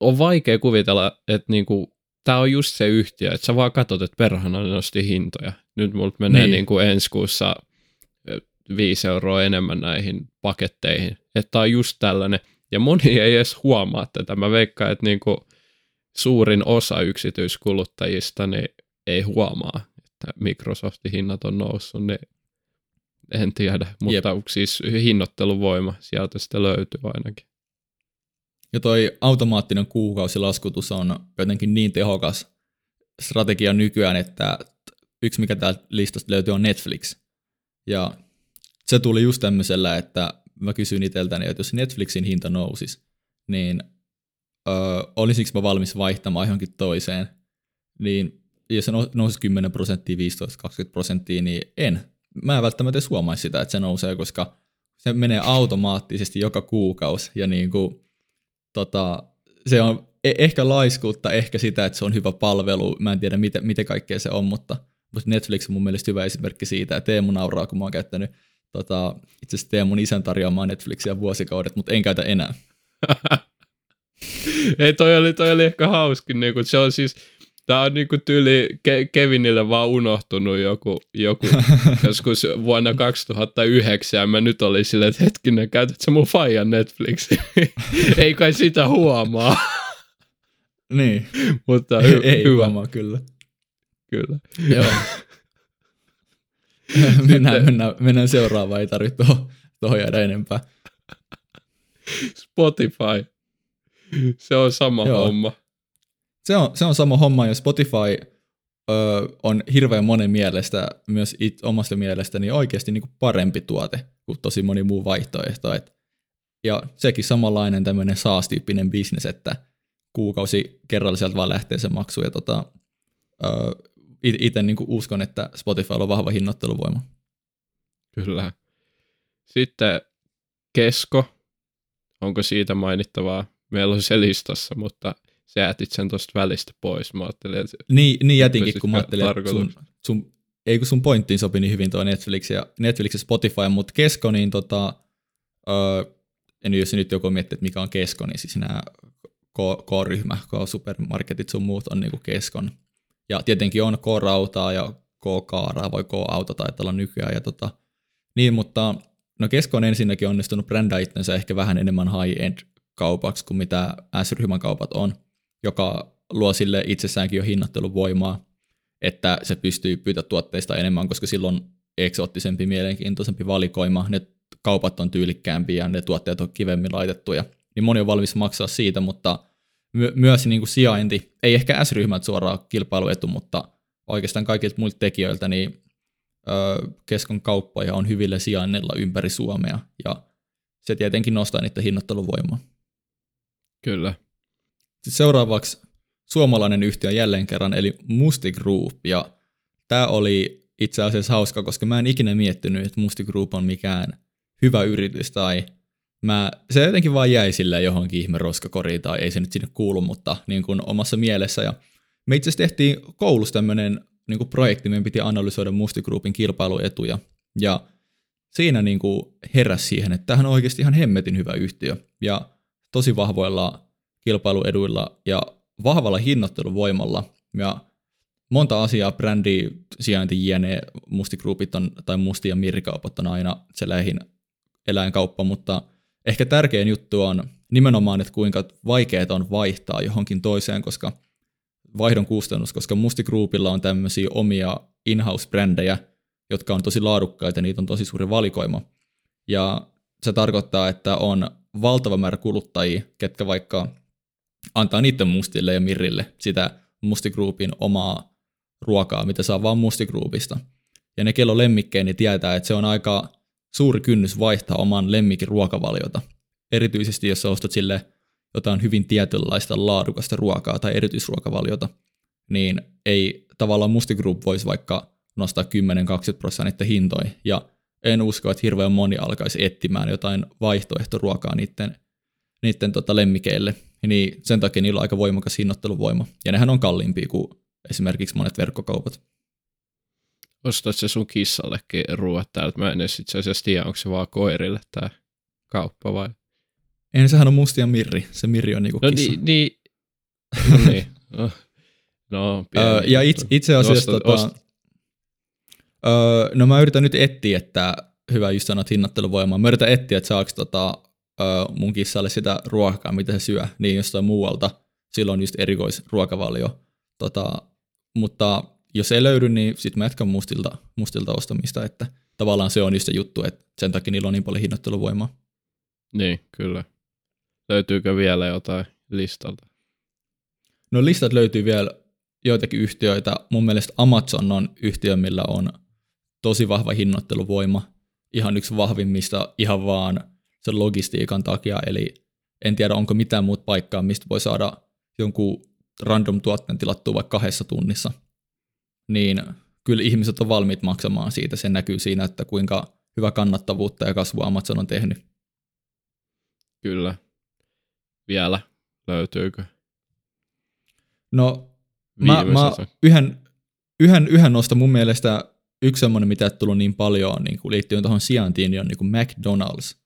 on vaikea kuvitella, että niinku, tämä on just se yhtiö, että sä vaan katsot, että perhana nosti hintoja. Nyt multa menee niin. niinku ensi kuussa 5 euroa enemmän näihin paketteihin. Että on just tällainen, ja moni ei edes huomaa tätä. Mä veikkaan, että niin kuin suurin osa yksityiskuluttajista niin ei huomaa, että Microsoftin hinnat on noussut, niin en tiedä, mutta Jep. siis hinnoitteluvoima sieltä sitten löytyy ainakin. Ja toi automaattinen kuukausilaskutus on jotenkin niin tehokas strategia nykyään, että yksi mikä täältä listasta löytyy on Netflix. Ja se tuli just tämmöisellä, että mä kysyin itseltäni, että jos Netflixin hinta nousisi, niin öö, olisinko mä valmis vaihtamaan johonkin toiseen, niin jos se nousisi 10 prosenttia, 15-20 prosenttia, niin en. Mä en välttämättä huomaisi sitä, että se nousee, koska se menee automaattisesti joka kuukausi ja niin kuin, tota, se on e- ehkä laiskuutta, ehkä sitä, että se on hyvä palvelu. Mä en tiedä, miten, miten kaikkea se on, mutta, mutta Netflix on mun mielestä hyvä esimerkki siitä, ja Teemu nauraa, kun mä oon käyttänyt tota, itse asiassa teen mun isän tarjoamaa Netflixiä vuosikaudet, mutta en käytä enää. [laughs] Ei, toi oli, toi oli ehkä hauskin. Niin se on siis, tää on niinku tyyli Ke- Kevinille vaan unohtunut joku, joku [laughs] joskus vuonna 2009 ja mä nyt olin silleen, että hetkinen, käytät sä mun faijan Netflixi? [laughs] Ei kai sitä huomaa. niin. Mutta hy- ei, ei hyvä. huomaa, kyllä. Kyllä. Joo. [laughs] mennään, mennään, mennään seuraavaan, ei tarvitse tuohon, tuohon jäädä enempää. Spotify. Se on sama Joo. homma. Se on, se on sama homma, ja Spotify ö, on hirveän monen mielestä, myös it, omasta mielestäni niin oikeasti niin kuin parempi tuote kuin tosi moni muu vaihtoehto. Et, ja sekin samanlainen tämmöinen SaaS-tyyppinen bisnes, että kuukausi kerralla sieltä vaan lähtee se maksu, ja tota, ö, itse niin uskon, että Spotify on vahva hinnoitteluvoima. Kyllä. Sitten Kesko, onko siitä mainittavaa? Meillä on se listassa, mutta sä jätit sen tuosta välistä pois. Mä ajattelin, että niin, niin jätinkin, kun mä ajattelin, että sun, sun, ei kun sun pointtiin sopi niin hyvin tuo Netflix ja, Netflix ja Spotify, mutta Kesko, niin tota, öö, en jos nyt joku miettii, että mikä on Kesko, niin siis nämä K-ryhmä, K-supermarketit sun muut on niinku Keskon ja tietenkin on K-rautaa ja K-kaaraa, voi K-auto taitaa olla nykyään. Ja tota, niin, mutta no Kesko on ensinnäkin onnistunut brändää itsensä ehkä vähän enemmän high-end kaupaksi kuin mitä S-ryhmän kaupat on, joka luo sille itsessäänkin jo hinnoitteluvoimaa, että se pystyy pyytä tuotteista enemmän, koska silloin eksoottisempi, mielenkiintoisempi valikoima, ne kaupat on tyylikkäämpiä ja ne tuotteet on kivemmin laitettuja, niin moni on valmis maksaa siitä, mutta my- myös niin kuin sijainti, ei ehkä S-ryhmät suoraan kilpailuetu, mutta oikeastaan kaikilta muilta tekijöiltä, niin ö, keskon kauppoja on hyvillä sijainnilla ympäri Suomea, ja se tietenkin nostaa niiden hinnoitteluvoimaa. Kyllä. Sitten seuraavaksi suomalainen yhtiö jälleen kerran, eli Musti Group, ja tämä oli itse asiassa hauska, koska mä en ikinä miettinyt, että Musti Group on mikään hyvä yritys tai mä, se jotenkin vaan jäi sille johonkin ihme roskakoriin tai ei se nyt sinne kuulu, mutta niin kuin omassa mielessä. Ja me itse asiassa tehtiin koulussa tämmöinen niin kuin projekti, meidän piti analysoida Musti Groupin kilpailuetuja. Ja siinä niin kuin heräsi siihen, että tämähän on oikeasti ihan hemmetin hyvä yhtiö. Ja tosi vahvoilla kilpailueduilla ja vahvalla hinnoitteluvoimalla. Ja monta asiaa, brändi, sijainti, jne, mustigroupit on, tai musti- ja mirikaupat on aina se lähin eläinkauppa, mutta ehkä tärkein juttu on nimenomaan, että kuinka vaikeaa on vaihtaa johonkin toiseen, koska vaihdon kustannus, koska mustigroupilla on tämmöisiä omia in-house-brändejä, jotka on tosi laadukkaita niitä on tosi suuri valikoima. Ja se tarkoittaa, että on valtava määrä kuluttajia, ketkä vaikka antaa niiden mustille ja mirille sitä mustigroupin omaa ruokaa, mitä saa vaan mustigroupista. Ja ne, kello lemmikkejä, niin tietää, että se on aika suuri kynnys vaihtaa oman lemmikin ruokavaliota. Erityisesti, jos ostat sille jotain hyvin tietynlaista laadukasta ruokaa tai erityisruokavaliota, niin ei tavallaan mustigroup voisi vaikka nostaa 10-20 prosenttia hintoja, ja en usko, että hirveän moni alkaisi etsimään jotain vaihtoehtoruokaa niiden, niiden tota lemmikeille. Niin sen takia niillä on aika voimakas hinnoitteluvoima. Ja nehän on kalliimpia kuin esimerkiksi monet verkkokaupat. Ostat se sun kissallekin ruoat täältä? Mä en edes itse asiassa tiedä, onko se vaan koirille tämä kauppa vai? Ei, sehän on mustia mirri. Se mirri on niinku no, kissa. Niin, niin. No niin. No, no öö, ja itse, itse asiassa... Osta, tota, osta. Öö, no mä yritän nyt etsiä, että hyvä just sanot hinnoitteluvoimaa. Mä yritän etsiä, että saako tota, öö, mun kissalle sitä ruokaa, mitä se syö, niin jostain muualta. Silloin just erikoisruokavalio. Tota, mutta jos ei löydy, niin sitten mä jatkan mustilta, mustilta ostamista, että tavallaan se on just se juttu, että sen takia niillä on niin paljon hinnoitteluvoimaa. Niin, kyllä. Löytyykö vielä jotain listalta? No listat löytyy vielä joitakin yhtiöitä. Mun mielestä Amazon on yhtiö, millä on tosi vahva hinnoitteluvoima. Ihan yksi vahvimmista ihan vaan sen logistiikan takia. Eli en tiedä, onko mitään muuta paikkaa, mistä voi saada jonkun random tuotteen tilattua vaikka kahdessa tunnissa. Niin kyllä ihmiset on valmiit maksamaan siitä. Se näkyy siinä, että kuinka hyvä kannattavuutta ja kasvua Amazon on tehnyt. Kyllä. Vielä löytyykö? No, mä, mä yhden, yhden, yhden nosta mun mielestä yksi semmoinen, mitä ei tullut niin paljon niin kuin liittyen tuohon sijaintiin, niin on niin kuin McDonald's.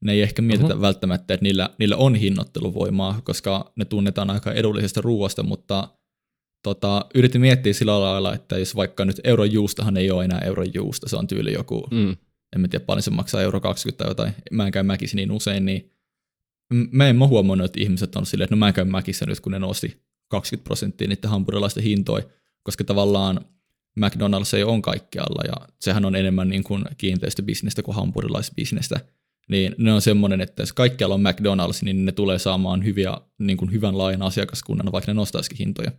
Ne ei ehkä mietitä uh-huh. välttämättä, että niillä, niillä on hinnoitteluvoimaa, koska ne tunnetaan aika edullisesta ruoasta, mutta tota, yritin miettiä sillä lailla, että jos vaikka nyt euron juustahan ei ole enää euron juusta, se on tyyli joku, mm. en mä tiedä paljon se maksaa euro 20 tai jotain, mä en käy mäkissä niin usein, niin mä en mä huomannut, että ihmiset on silleen, että no mä en käy mäkissä nyt, kun ne nosti 20 prosenttia niiden hampurilaisten hintoja, koska tavallaan McDonald's ei ole kaikkialla ja sehän on enemmän niin kuin kiinteistöbisnestä kuin hampurilaisbisnestä. Niin ne on semmoinen, että jos kaikkialla on McDonald's, niin ne tulee saamaan hyviä, niin kuin hyvän laajan asiakaskunnan, vaikka ne nostaisikin hintoja.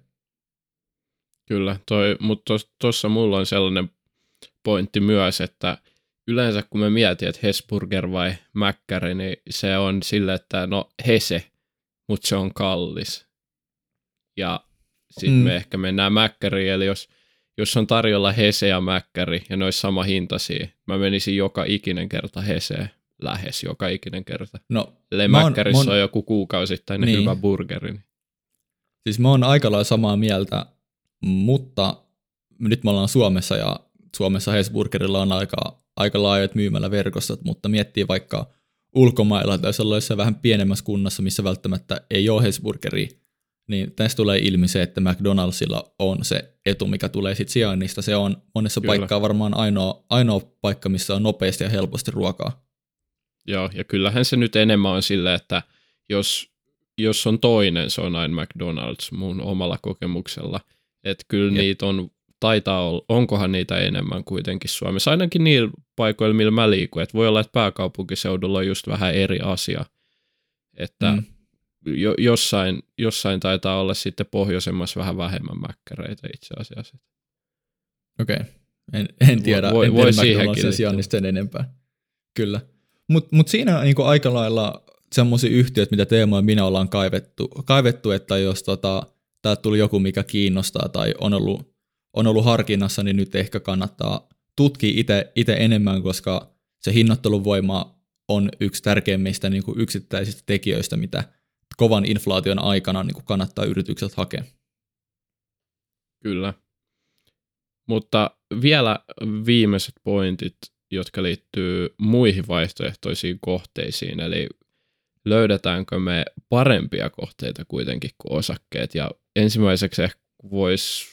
Kyllä, toi, mutta tuossa mulla on sellainen pointti myös, että yleensä kun me mietin, että Hesburger vai Mäkkäri, niin se on sille, että no Hese, mutta se on kallis. Ja sitten mm. me ehkä mennään Mäkkäriin, eli jos, jos on tarjolla Hese ja Mäkkäri ja ne olisi sama hintaisia, mä menisin joka ikinen kerta Heseen, lähes joka ikinen kerta. No, Eli Mäkkärissä on, on joku kuukausittainen niin. hyvä burgeri. Siis mä oon aika lailla samaa mieltä, mutta nyt me ollaan Suomessa ja Suomessa Hesburgerilla on aika, aika laajat myymäläverkostot, mutta miettii vaikka ulkomailla tai sellaisessa vähän pienemmässä kunnassa, missä välttämättä ei ole Hesburgeria, niin tässä tulee ilmi se, että McDonaldsilla on se etu, mikä tulee sitten sijainnista. Se on monessa Kyllä. paikkaa varmaan ainoa, ainoa paikka, missä on nopeasti ja helposti ruokaa. Joo, ja kyllähän se nyt enemmän on sille, että jos, jos on toinen, se on aina McDonald's mun omalla kokemuksella. Että kyllä Jep. niitä on, taitaa olla, onkohan niitä enemmän kuitenkin Suomessa, ainakin niillä paikoilla, millä mä liikun. Että voi olla, että pääkaupunkiseudulla on just vähän eri asia. Että mm jo, jossain, jossain taitaa olla sitten pohjoisemmassa vähän vähemmän mäkkäreitä itse asiassa. Okei, okay. en, en tiedä, voi, en voi tiedä sen enempää. Kyllä. Mutta mut siinä on niinku aika lailla semmoisia yhtiöitä, mitä Teemo ja minä ollaan kaivettu, kaivettu että jos tota, täältä tuli joku, mikä kiinnostaa tai on ollut, on ollut harkinnassa, niin nyt ehkä kannattaa tutkia itse enemmän, koska se hinnoittelun voima on yksi tärkeimmistä niin kuin yksittäisistä tekijöistä, mitä kovan inflaation aikana niin kuin kannattaa yritykset hakea. Kyllä. Mutta vielä viimeiset pointit, jotka liittyy muihin vaihtoehtoisiin kohteisiin, eli löydetäänkö me parempia kohteita kuitenkin kuin osakkeet. Ja ensimmäiseksi ehkä voisi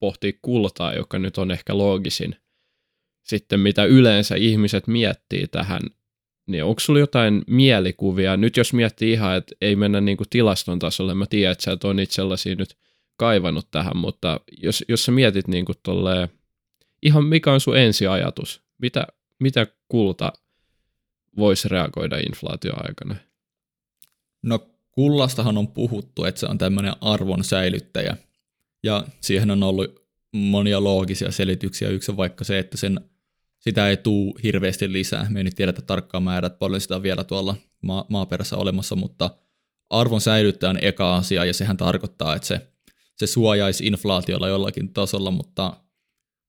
pohtia kultaa, joka nyt on ehkä loogisin sitten, mitä yleensä ihmiset miettii tähän. Niin onko sulla jotain mielikuvia? Nyt jos miettii ihan, että ei mennä niin kuin tilaston tasolle, mä tiedän, että sä et ole niitä sellaisia nyt kaivannut tähän, mutta jos, jos sä mietit niin kuin tolleen, ihan mikä on sun ensiajatus? Mitä, mitä kulta voisi reagoida inflaatioaikana? No kullastahan on puhuttu, että se on tämmöinen arvon säilyttäjä. Ja siihen on ollut monia loogisia selityksiä. Yksi on vaikka se, että sen, sitä ei tule hirveästi lisää. Me ei nyt tiedetä tarkkaan määrät, paljon sitä on vielä tuolla maa, maaperässä olemassa, mutta arvon säilyttäjä on eka asia, ja sehän tarkoittaa, että se, se suojaisi inflaatiolla jollakin tasolla, mutta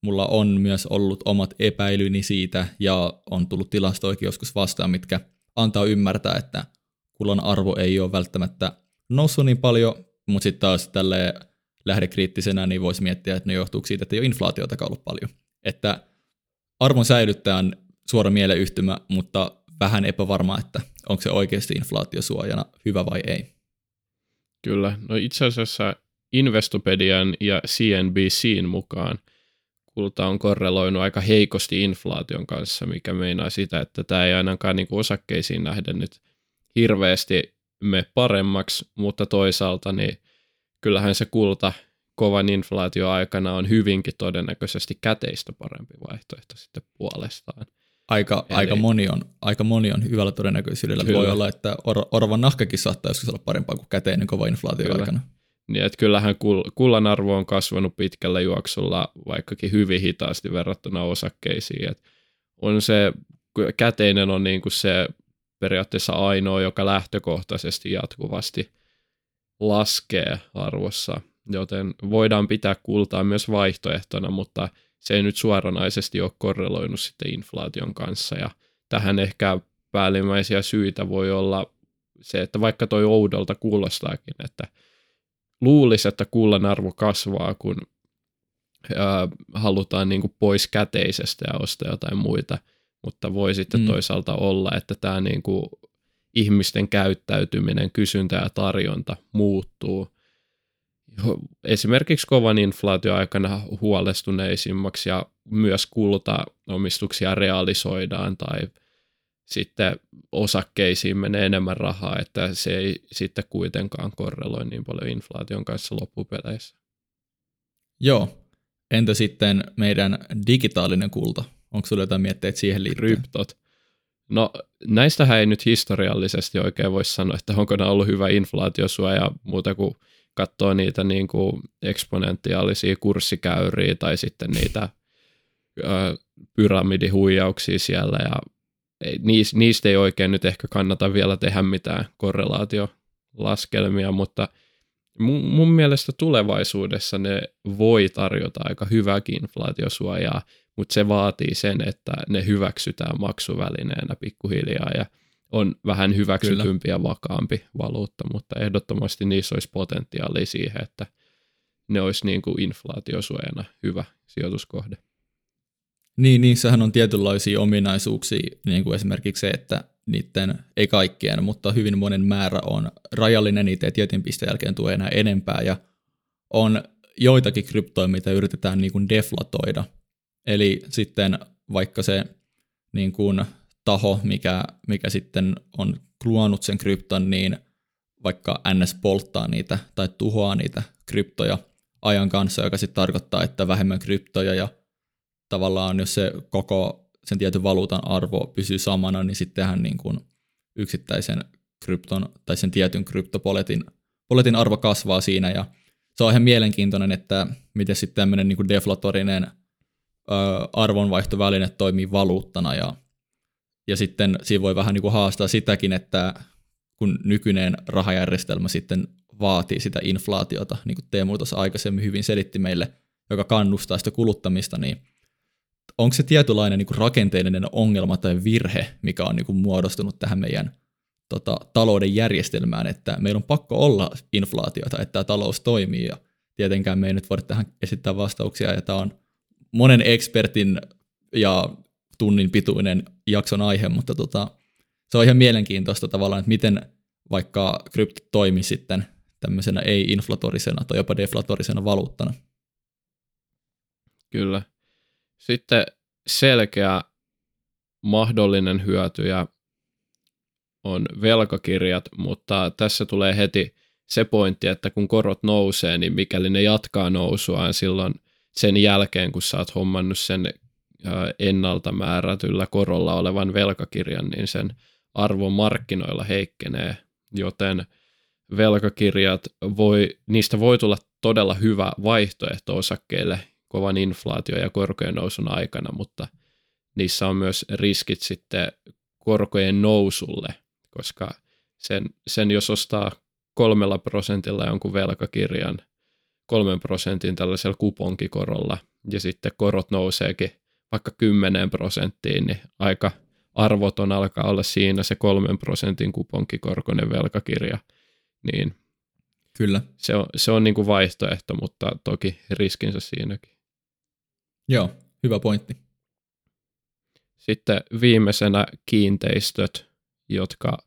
mulla on myös ollut omat epäilyni siitä, ja on tullut tilastoikin joskus vastaan, mitkä antaa ymmärtää, että – kullan arvo ei ole välttämättä noussut niin paljon, mutta sitten taas tälle lähdekriittisenä niin voisi miettiä, että ne johtuu siitä, että ei ole inflaatiota ollut paljon. Että arvon säilyttää on suora mieleyhtymä, mutta vähän epävarma, että onko se oikeasti inflaatiosuojana hyvä vai ei. Kyllä. No itse asiassa Investopedian ja CNBCin mukaan kulta on korreloinut aika heikosti inflaation kanssa, mikä meinaa sitä, että tämä ei ainakaan niin osakkeisiin nähden nyt hirveästi me paremmaksi, mutta toisaalta niin kyllähän se kulta kovan inflaatioaikana on hyvinkin todennäköisesti käteistä parempi vaihtoehto sitten puolestaan. Aika, Eli, aika, moni on, aika moni on hyvällä todennäköisyydellä. Kyllä. Voi olla, että or, orvan nahkakin saattaa joskus olla parempaa kuin käteinen kova inflaatioaikana. Niin, että kyllähän kullan arvo on kasvanut pitkällä juoksulla, vaikkakin hyvin hitaasti verrattuna osakkeisiin. Et on se, käteinen on niin kuin se periaatteessa ainoa, joka lähtökohtaisesti jatkuvasti laskee arvossa, joten voidaan pitää kultaa myös vaihtoehtona, mutta se ei nyt suoranaisesti ole korreloinut sitten inflaation kanssa. Ja tähän ehkä päällimmäisiä syitä voi olla se, että vaikka toi oudolta kuulostaakin, että luulisi, että kullan arvo kasvaa, kun ää, halutaan niin kuin pois käteisestä ja ostaa jotain muita mutta voi sitten mm. toisaalta olla, että tämä niin kuin ihmisten käyttäytyminen, kysyntä ja tarjonta muuttuu esimerkiksi kovan inflaatioaikana huolestuneisimmaksi ja myös kultaomistuksia realisoidaan tai sitten osakkeisiin menee enemmän rahaa, että se ei sitten kuitenkaan korreloi niin paljon inflaation kanssa loppupeleissä. Joo. Entä sitten meidän digitaalinen kulta? Onko sulla jotain mietteitä siihen liittyen? Kryptot. No näistähän ei nyt historiallisesti oikein voi sanoa, että onko ne ollut hyvä inflaatiosuoja muuta kuin katsoo niitä niin kuin eksponentiaalisia kurssikäyriä tai sitten niitä pyramidihuijauksia siellä ja ei, niistä ei oikein nyt ehkä kannata vielä tehdä mitään korrelaatiolaskelmia, mutta mun, mun mielestä tulevaisuudessa ne voi tarjota aika hyvääkin inflaatiosuojaa, mutta se vaatii sen, että ne hyväksytään maksuvälineenä pikkuhiljaa ja on vähän hyväksytympi ja vakaampi valuutta, mutta ehdottomasti niissä olisi potentiaalia siihen, että ne olisi niin kuin inflaatiosuojana hyvä sijoituskohde. Niin, niissähän on tietynlaisia ominaisuuksia, niin kuin esimerkiksi se, että niiden, ei kaikkien, mutta hyvin monen määrä on rajallinen, niitä ei tietyn pisteen jälkeen tule enää enempää, ja on joitakin kryptoja, mitä yritetään niin kuin deflatoida – Eli sitten vaikka se niin kuin taho, mikä, mikä sitten on luonut sen krypton, niin vaikka NS polttaa niitä tai tuhoaa niitä kryptoja ajan kanssa, joka sitten tarkoittaa, että vähemmän kryptoja ja tavallaan jos se koko sen tietyn valuutan arvo pysyy samana, niin sittenhän niin kuin yksittäisen krypton tai sen tietyn kryptopoletin poletin arvo kasvaa siinä. Ja se on ihan mielenkiintoinen, että miten sitten tämmöinen niin deflatorinen arvonvaihtoväline toimii valuuttana ja, ja sitten siinä voi vähän niin kuin haastaa sitäkin, että kun nykyinen rahajärjestelmä sitten vaatii sitä inflaatiota, niin kuin Teemu tuossa aikaisemmin hyvin selitti meille, joka kannustaa sitä kuluttamista, niin onko se tietynlainen niin kuin rakenteellinen ongelma tai virhe, mikä on niin kuin muodostunut tähän meidän tota, talouden järjestelmään, että meillä on pakko olla inflaatiota, että tämä talous toimii ja tietenkään me ei nyt voida tähän esittää vastauksia ja tämä on monen ekspertin ja tunnin pituinen jakson aihe, mutta tota, se on ihan mielenkiintoista tavallaan, että miten vaikka krypto toimii sitten tämmöisenä ei-inflatorisena tai jopa deflatorisena valuuttana. Kyllä. Sitten selkeä mahdollinen hyöty ja on velkakirjat, mutta tässä tulee heti se pointti, että kun korot nousee, niin mikäli ne jatkaa nousuaan silloin sen jälkeen, kun sä oot hommannut sen ennalta määrätyllä korolla olevan velkakirjan, niin sen arvo markkinoilla heikkenee, joten velkakirjat voi, niistä voi tulla todella hyvä vaihtoehto osakkeille kovan inflaatio- ja korkojen nousun aikana, mutta niissä on myös riskit sitten korkojen nousulle, koska sen, sen jos ostaa kolmella prosentilla jonkun velkakirjan, kolmen prosentin tällaisella kuponkikorolla, ja sitten korot nouseekin vaikka 10 prosenttiin, niin aika arvoton alkaa olla siinä se kolmen prosentin kuponkikorkoinen velkakirja, niin Kyllä. Se on, se on niin kuin vaihtoehto, mutta toki riskinsä siinäkin. Joo, hyvä pointti. Sitten viimeisenä kiinteistöt, jotka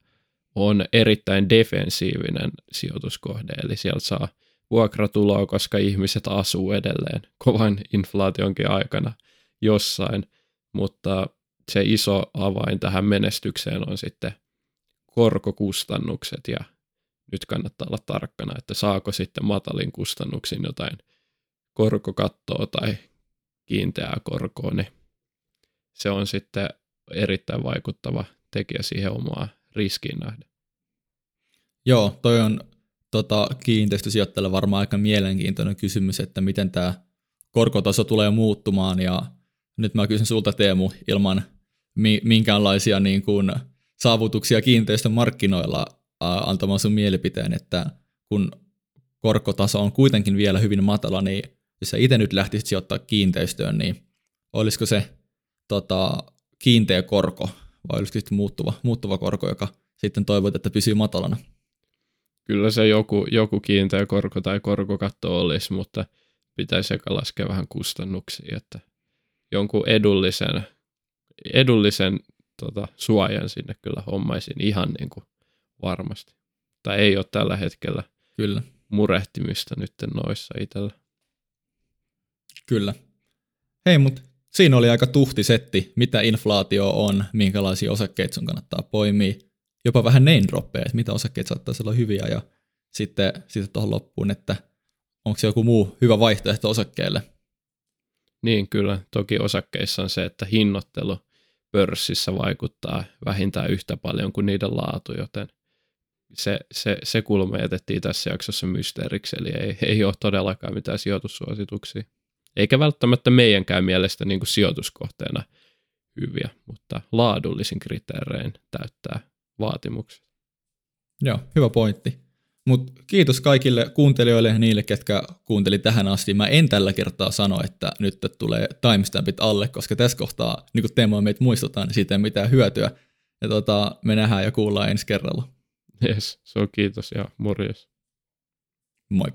on erittäin defensiivinen sijoituskohde, eli sieltä saa vuokratuloa, koska ihmiset asuu edelleen kovan inflaationkin aikana jossain, mutta se iso avain tähän menestykseen on sitten korkokustannukset ja nyt kannattaa olla tarkkana, että saako sitten matalin kustannuksin jotain korkokattoa tai kiinteää korkoa, niin se on sitten erittäin vaikuttava tekijä siihen omaan riskiin nähden. Joo, toi on tota, kiinteistösijoittajalle varmaan aika mielenkiintoinen kysymys, että miten tämä korkotaso tulee muuttumaan ja nyt mä kysyn sulta Teemu ilman mi- minkäänlaisia niin kuin, saavutuksia kiinteistön markkinoilla antamaan sun mielipiteen, että kun korkotaso on kuitenkin vielä hyvin matala, niin jos sä itse nyt lähtisit sijoittaa kiinteistöön, niin olisiko se tota, kiinteä korko vai olisiko sitten muuttuva, muuttuva korko, joka sitten toivot, että pysyy matalana? Kyllä se joku, joku kiinteä korko tai korkokatto olisi, mutta pitäisi eka laskea vähän kustannuksia, että jonkun edullisen, edullisen tota, suojan sinne kyllä hommaisin ihan niin kuin varmasti. Tai ei ole tällä hetkellä kyllä. murehtimista nyt noissa itsellä. Kyllä. Hei, mutta siinä oli aika tuhti setti, mitä inflaatio on, minkälaisia osakkeita sun kannattaa poimia, jopa vähän name droppeja, että mitä osakkeita saattaisi olla hyviä ja sitten, sitten tuohon loppuun, että onko se joku muu hyvä vaihtoehto osakkeelle. Niin kyllä, toki osakkeissa on se, että hinnoittelu pörssissä vaikuttaa vähintään yhtä paljon kuin niiden laatu, joten se, se, se kulma jätettiin tässä jaksossa mysteeriksi, eli ei, ei ole todellakaan mitään sijoitussuosituksia. Eikä välttämättä meidänkään mielestä niin kuin sijoituskohteena hyviä, mutta laadullisin kriteerein täyttää vaatimukset. Joo, hyvä pointti. Mutta kiitos kaikille kuuntelijoille ja niille, ketkä kuunteli tähän asti. Mä en tällä kertaa sano, että nyt tulee timestampit alle, koska tässä kohtaa, niin kuin Teemo meitä muistutaan, niin siitä ei mitään hyötyä. Ja tota, me nähdään ja kuullaan ensi kerralla. Yes, se on kiitos ja morjes. Moi.